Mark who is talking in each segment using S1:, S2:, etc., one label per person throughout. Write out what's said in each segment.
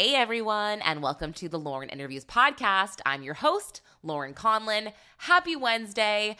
S1: Hey everyone, and welcome to the Lauren Interviews Podcast. I'm your host, Lauren Conlin. Happy Wednesday.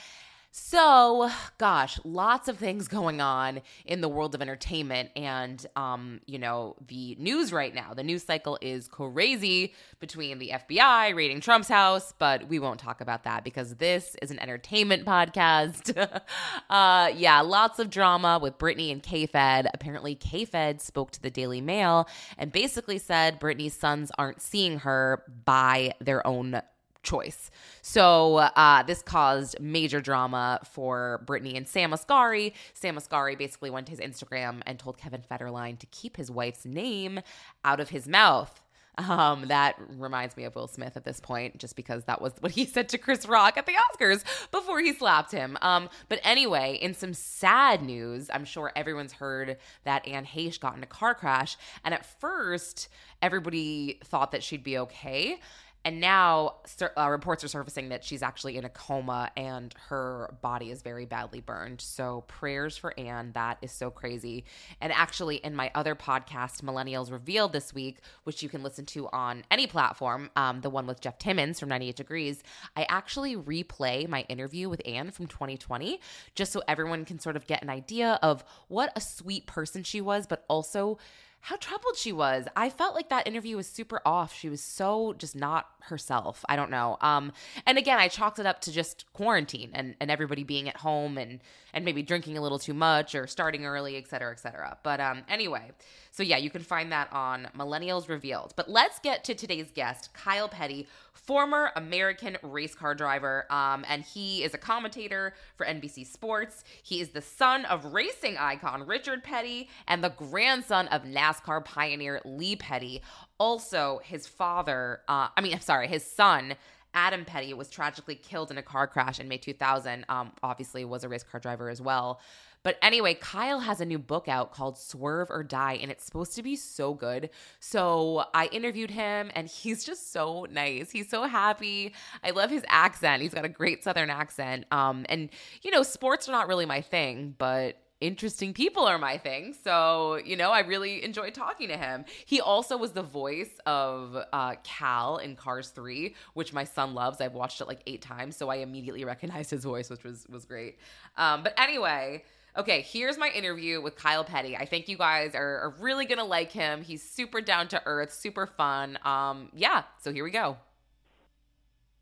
S1: So, gosh, lots of things going on in the world of entertainment and um, you know, the news right now. The news cycle is crazy between the FBI raiding Trump's house, but we won't talk about that because this is an entertainment podcast. uh, yeah, lots of drama with Britney and K-Fed. Apparently, K-Fed spoke to the Daily Mail and basically said Britney's sons aren't seeing her by their own choice. So uh, this caused major drama for Britney and Sam Asghari. Sam Asghari basically went to his Instagram and told Kevin Federline to keep his wife's name out of his mouth. Um, that reminds me of Will Smith at this point, just because that was what he said to Chris Rock at the Oscars before he slapped him. Um, but anyway, in some sad news, I'm sure everyone's heard that Anne Heche got in a car crash, and at first everybody thought that she'd be okay. And now uh, reports are surfacing that she's actually in a coma and her body is very badly burned. So prayers for Anne. That is so crazy. And actually, in my other podcast, Millennials Revealed this week, which you can listen to on any platform, um, the one with Jeff Timmons from 98 Degrees, I actually replay my interview with Anne from 2020 just so everyone can sort of get an idea of what a sweet person she was, but also how troubled she was. I felt like that interview was super off. She was so just not herself. I don't know. Um, and again, I chalked it up to just quarantine and, and everybody being at home and and maybe drinking a little too much or starting early, et cetera, et cetera. But um, anyway, so yeah, you can find that on Millennials Revealed. But let's get to today's guest, Kyle Petty, former American race car driver, um, and he is a commentator for NBC Sports. He is the son of racing icon Richard Petty and the grandson of NASCAR pioneer Lee Petty. Also, his father, uh, I mean, I'm sorry, his son. Adam Petty was tragically killed in a car crash in May 2000. Um, obviously, was a race car driver as well. But anyway, Kyle has a new book out called Swerve or Die, and it's supposed to be so good. So I interviewed him, and he's just so nice. He's so happy. I love his accent. He's got a great Southern accent. Um, and you know, sports are not really my thing, but interesting people are my thing. So, you know, I really enjoyed talking to him. He also was the voice of uh, Cal in Cars 3, which my son loves. I've watched it like eight times, so I immediately recognized his voice, which was was great. Um, but anyway, Okay, here's my interview with Kyle Petty. I think you guys are, are really gonna like him. He's super down to earth, super fun. Um, yeah, so here we go.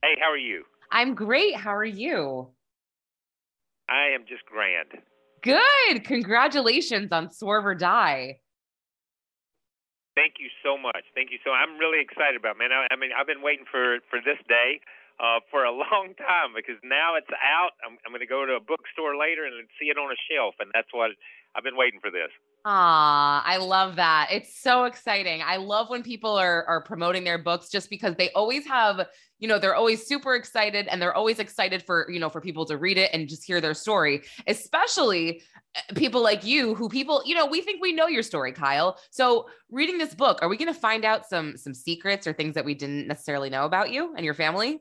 S2: Hey, how are you?
S1: I'm great. How are you?
S2: I am just grand.
S1: Good. Congratulations on Swerve or Die.
S2: Thank you so much. Thank you so. I'm really excited about it, man. I, I mean, I've been waiting for for this day uh, for a long time because now it's out. I'm, I'm going to go to a bookstore later and see it on a shelf, and that's what I've been waiting for this.
S1: Ah, I love that. It's so exciting. I love when people are are promoting their books just because they always have, you know, they're always super excited and they're always excited for, you know, for people to read it and just hear their story. Especially eh, people like you who people, you know, we think we know your story, Kyle. So, reading this book, are we going to find out some some secrets or things that we didn't necessarily know about you and your family?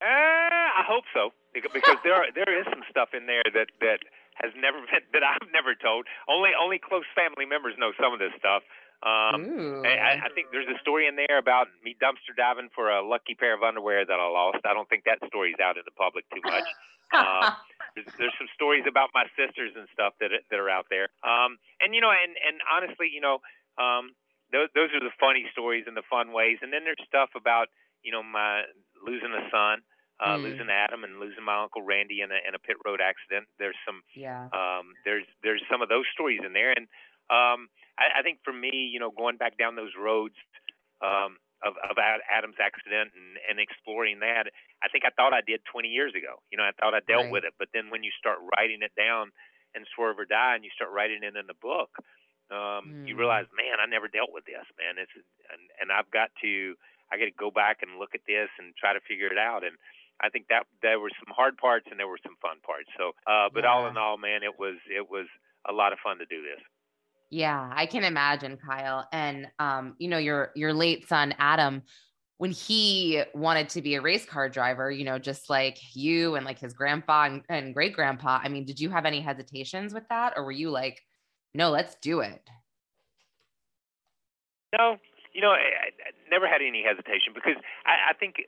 S2: Uh, I hope so because there are, there is some stuff in there that that has never been that I've never told. Only only close family members know some of this stuff. Um, I, I think there's a story in there about me dumpster diving for a lucky pair of underwear that I lost. I don't think that story's out in the public too much. um, there's, there's some stories about my sisters and stuff that that are out there. Um, and you know, and and honestly, you know, um, those those are the funny stories and the fun ways. And then there's stuff about you know my losing a son uh, mm. losing Adam and losing my uncle Randy in a in a pit road accident. There's some yeah. Um, there's there's some of those stories in there, and um, I, I think for me, you know, going back down those roads, um, of, of Adam's accident and, and exploring that. I think I thought I did 20 years ago. You know, I thought I dealt right. with it, but then when you start writing it down and Swerve or Die, and you start writing it in the book, um, mm. you realize, man, I never dealt with this, man. It's and, and I've got to, I got to go back and look at this and try to figure it out. And I think that there were some hard parts and there were some fun parts. So, uh, but yeah. all in all, man, it was it was a lot of fun to do this.
S1: Yeah, I can imagine, Kyle. And um, you know, your your late son Adam, when he wanted to be a race car driver, you know, just like you and like his grandpa and, and great grandpa. I mean, did you have any hesitations with that, or were you like, no, let's do it?
S2: No, you know, I, I never had any hesitation because I, I think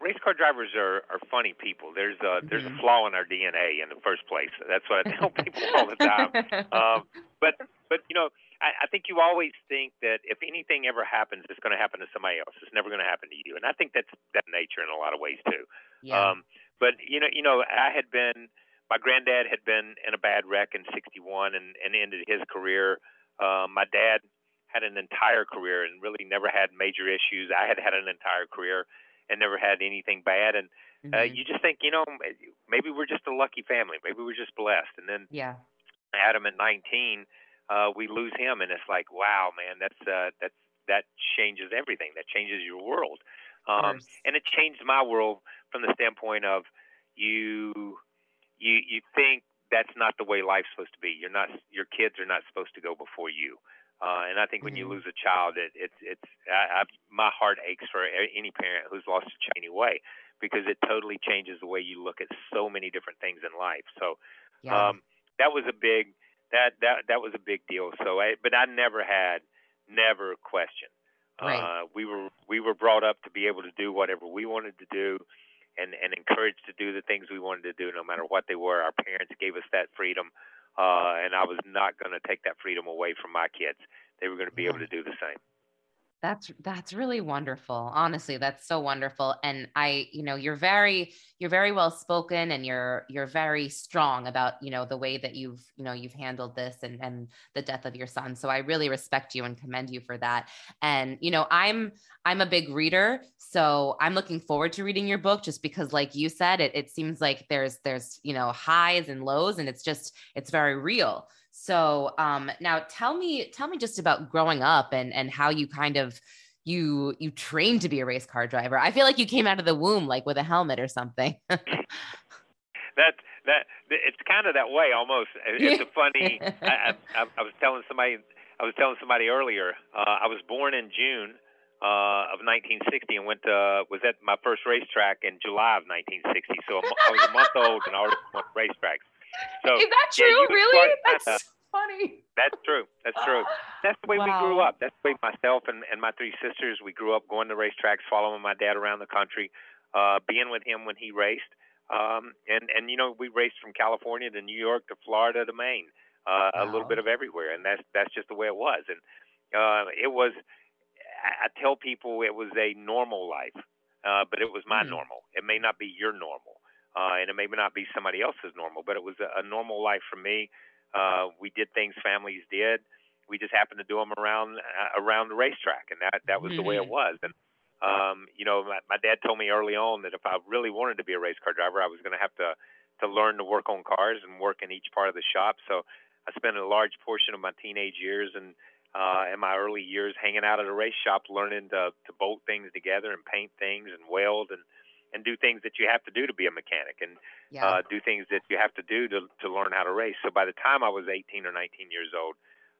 S2: race car drivers are, are funny people. There's a there's a mm-hmm. flaw in our DNA in the first place. That's what I tell people all the time. Um, but but you know, I, I think you always think that if anything ever happens, it's going to happen to somebody else. It's never going to happen to you. And I think that's that nature in a lot of ways too. Yeah. Um, but you know, you know, I had been my granddad had been in a bad wreck in '61 and, and ended his career. Um, my dad had an entire career and really never had major issues. I had had an entire career and never had anything bad. And uh, mm-hmm. uh, you just think, you know, maybe we're just a lucky family. Maybe we're just blessed. And then
S1: yeah,
S2: Adam at 19, uh, we lose him, and it's like, wow, man, that's uh, that's that changes everything. That changes your world. Um, and it changed my world from the standpoint of you, you, you think that's not the way life's supposed to be. You're not, your kids are not supposed to go before you. Uh, and I think when mm-hmm. you lose a child, it, it, it's I, I, my heart aches for any parent who's lost a child anyway, because it totally changes the way you look at so many different things in life. So yeah. um, that was a big that that that was a big deal. So, I, but I never had never questioned. Right. Uh, we were we were brought up to be able to do whatever we wanted to do, and and encouraged to do the things we wanted to do, no matter what they were. Our parents gave us that freedom uh, and I was not going to take that freedom away from my kids. They were going to be able to do the same.
S1: That's that's really wonderful. Honestly, that's so wonderful. And I, you know, you're very you're very well spoken and you're you're very strong about, you know, the way that you've, you know, you've handled this and and the death of your son. So I really respect you and commend you for that. And, you know, I'm I'm a big reader, so I'm looking forward to reading your book just because like you said, it it seems like there's there's, you know, highs and lows and it's just it's very real. So um, now tell me, tell me just about growing up and and how you kind of you you trained to be a race car driver. I feel like you came out of the womb like with a helmet or something.
S2: that that it's kind of that way almost. It's a funny. I, I, I was telling somebody. I was telling somebody earlier. Uh, I was born in June uh, of 1960 and went to was at my first racetrack in July of 1960. So I was a month old and I already went racetracks. So
S1: is that true? Yeah, really? That's uh, funny.
S2: That's true. That's true. That's the way wow. we grew up. That's the way myself and, and my three sisters we grew up going to racetracks, following my dad around the country, uh, being with him when he raced. Um, and and you know we raced from California to New York to Florida to Maine, uh, wow. a little bit of everywhere, and that's that's just the way it was. And uh, it was. I tell people it was a normal life, uh, but it was my mm. normal. It may not be your normal uh, and it may not be somebody else's normal, but it was a, a normal life for me. Uh, we did things families did. We just happened to do them around uh, around the racetrack, and that that was mm-hmm. the way it mm-hmm. was. And um, you know, my, my dad told me early on that if I really wanted to be a race car driver, I was going to have to to learn to work on cars and work in each part of the shop. So I spent a large portion of my teenage years and uh, in my early years hanging out at a race shop, learning to to bolt things together and paint things and weld and and do things that you have to do to be a mechanic and yeah. uh, do things that you have to do to, to learn how to race. So by the time I was 18 or 19 years old,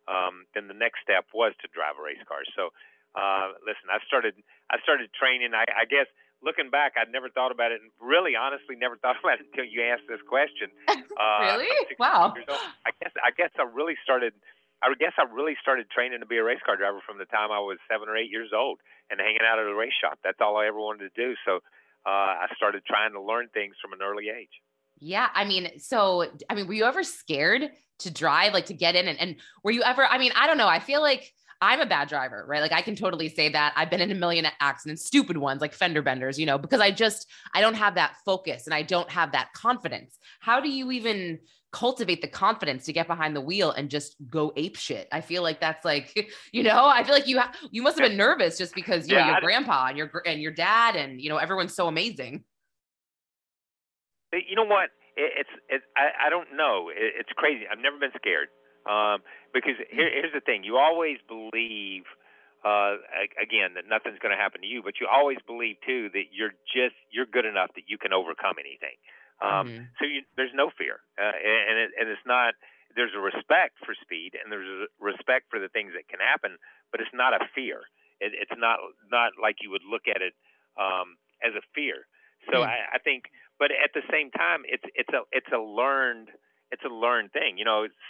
S2: um, then the next step was to drive a race car. So uh, listen, I started I started training. I, I guess looking back, I'd never thought about it, and really, honestly, never thought about it until you asked this question.
S1: Uh, really? Wow.
S2: I guess I guess I really started. I guess I really started training to be a race car driver from the time I was seven or eight years old and hanging out at a race shop. That's all I ever wanted to do. So uh, I started trying to learn things from an early age.
S1: Yeah. I mean, so, I mean, were you ever scared to drive, like to get in? And, and were you ever, I mean, I don't know. I feel like I'm a bad driver, right? Like I can totally say that I've been in a million accidents, stupid ones like fender benders, you know, because I just, I don't have that focus and I don't have that confidence. How do you even cultivate the confidence to get behind the wheel and just go ape shit. I feel like that's like, you know, I feel like you ha- you must have been nervous just because you yeah, know your grandpa and your and your dad and you know everyone's so amazing.
S2: You know what? It, it's it, I I don't know. It, it's crazy. I've never been scared um, because here, here's the thing: you always believe. Uh, again, that nothing's going to happen to you, but you always believe too that you're just you're good enough that you can overcome anything. Um, mm-hmm. So you, there's no fear, uh, and it, and it's not. There's a respect for speed, and there's a respect for the things that can happen, but it's not a fear. It, it's not not like you would look at it um, as a fear. So mm-hmm. I, I think, but at the same time, it's it's a it's a learned it's a learned thing. You know, it's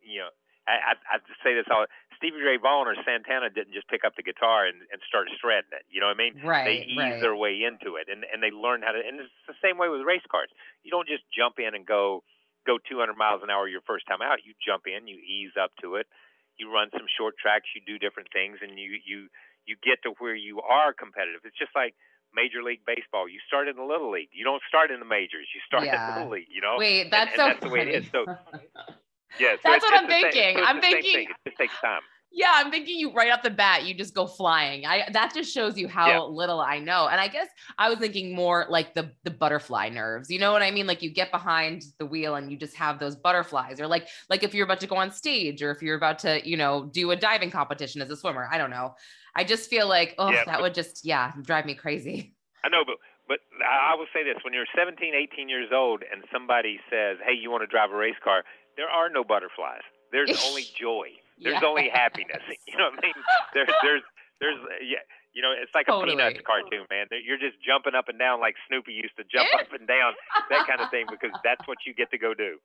S2: you know I, I, I say this all. Stevie Ray Vaughan or Santana didn't just pick up the guitar and, and start shredding it. You know what I mean?
S1: Right.
S2: They ease
S1: right.
S2: their way into it, and and they learn how to. And it's the same way with race cars. You don't just jump in and go go 200 miles an hour your first time out. You jump in, you ease up to it, you run some short tracks, you do different things, and you you you get to where you are competitive. It's just like Major League Baseball. You start in the Little League. You don't start in the majors. You start yeah. in the Little League. You know.
S1: Wait, that's
S2: and,
S1: so.
S2: And that's
S1: funny.
S2: the way it is. So Yeah, so
S1: that's what I'm thinking. So I'm thinking
S2: it just takes time.
S1: Yeah, I'm thinking you right off the bat, you just go flying. I that just shows you how yeah. little I know. And I guess I was thinking more like the the butterfly nerves. You know what I mean? Like you get behind the wheel and you just have those butterflies, or like like if you're about to go on stage, or if you're about to you know do a diving competition as a swimmer. I don't know. I just feel like oh yeah, that but, would just yeah drive me crazy.
S2: I know, but but I will say this: when you're 17, 18 years old, and somebody says, "Hey, you want to drive a race car?" There are no butterflies. There's only joy. There's yeah. only happiness. You know what I mean? There's there's there's yeah. You know, it's like totally. a Peanuts cartoon, man. You're just jumping up and down like Snoopy used to jump up and down, that kind of thing, because that's what you get to go do.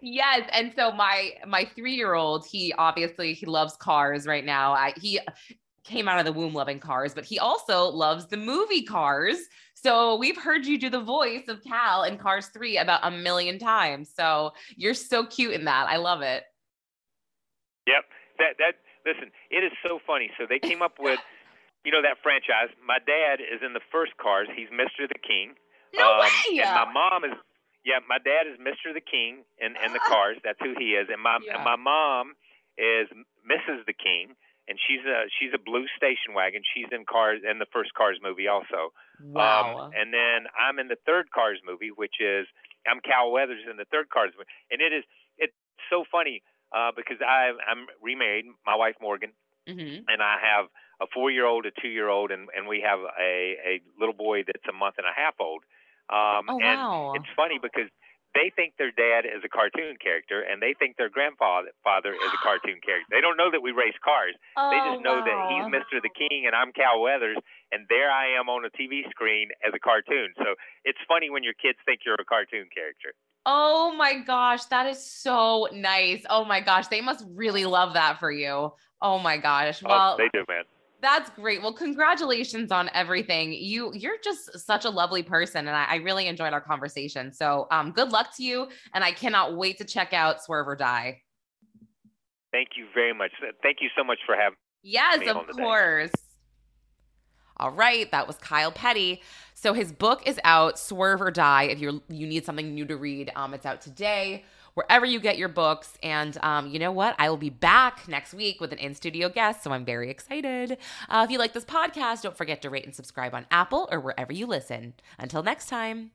S1: Yes, and so my my three year old, he obviously he loves cars right now. I he came out of the womb loving cars, but he also loves the movie Cars. So we've heard you do the voice of Cal in Cars 3 about a million times. So you're so cute in that. I love it.
S2: Yep. That that listen, it is so funny. So they came up with you know that franchise. My dad is in the first Cars. He's Mr. the King.
S1: No um, way.
S2: And my mom is yeah, my dad is Mr. the King in, in the Cars. That's who he is. And my yeah. and my mom is Mrs. the King and she's a she's a blue station wagon. She's in Cars in the first Cars movie also.
S1: Wow.
S2: Um, and then I'm in the third Cars movie, which is I'm Cal Weathers in the third Cars movie, and it is it's so funny uh, because I I'm remarried, my wife Morgan, mm-hmm. and I have a four year old, a two year old, and and we have a a little boy that's a month and a half old.
S1: Um, oh,
S2: and
S1: wow.
S2: it's funny because they think their dad is a cartoon character and they think their grandfather father is a cartoon character. They don't know that we race cars.
S1: Oh,
S2: they just oh, know
S1: wow.
S2: that he's Mr. the King and I'm Cal Weathers and there I am on a TV screen as a cartoon. So it's funny when your kids think you're a cartoon character.
S1: Oh my gosh, that is so nice. Oh my gosh, they must really love that for you. Oh my gosh. Oh, well,
S2: oh, they do, man.
S1: That's great. Well, congratulations on everything. You you're just such a lovely person, and I, I really enjoyed our conversation. So, um, good luck to you, and I cannot wait to check out Swerve or Die.
S2: Thank you very much. Thank you so much for having.
S1: Yes, of course. All right, that was Kyle Petty. So his book is out, Swerve or Die. If you're you need something new to read, um, it's out today wherever you get your books. And um, you know what? I will be back next week with an in studio guest. So I'm very excited. Uh, if you like this podcast, don't forget to rate and subscribe on Apple or wherever you listen. Until next time.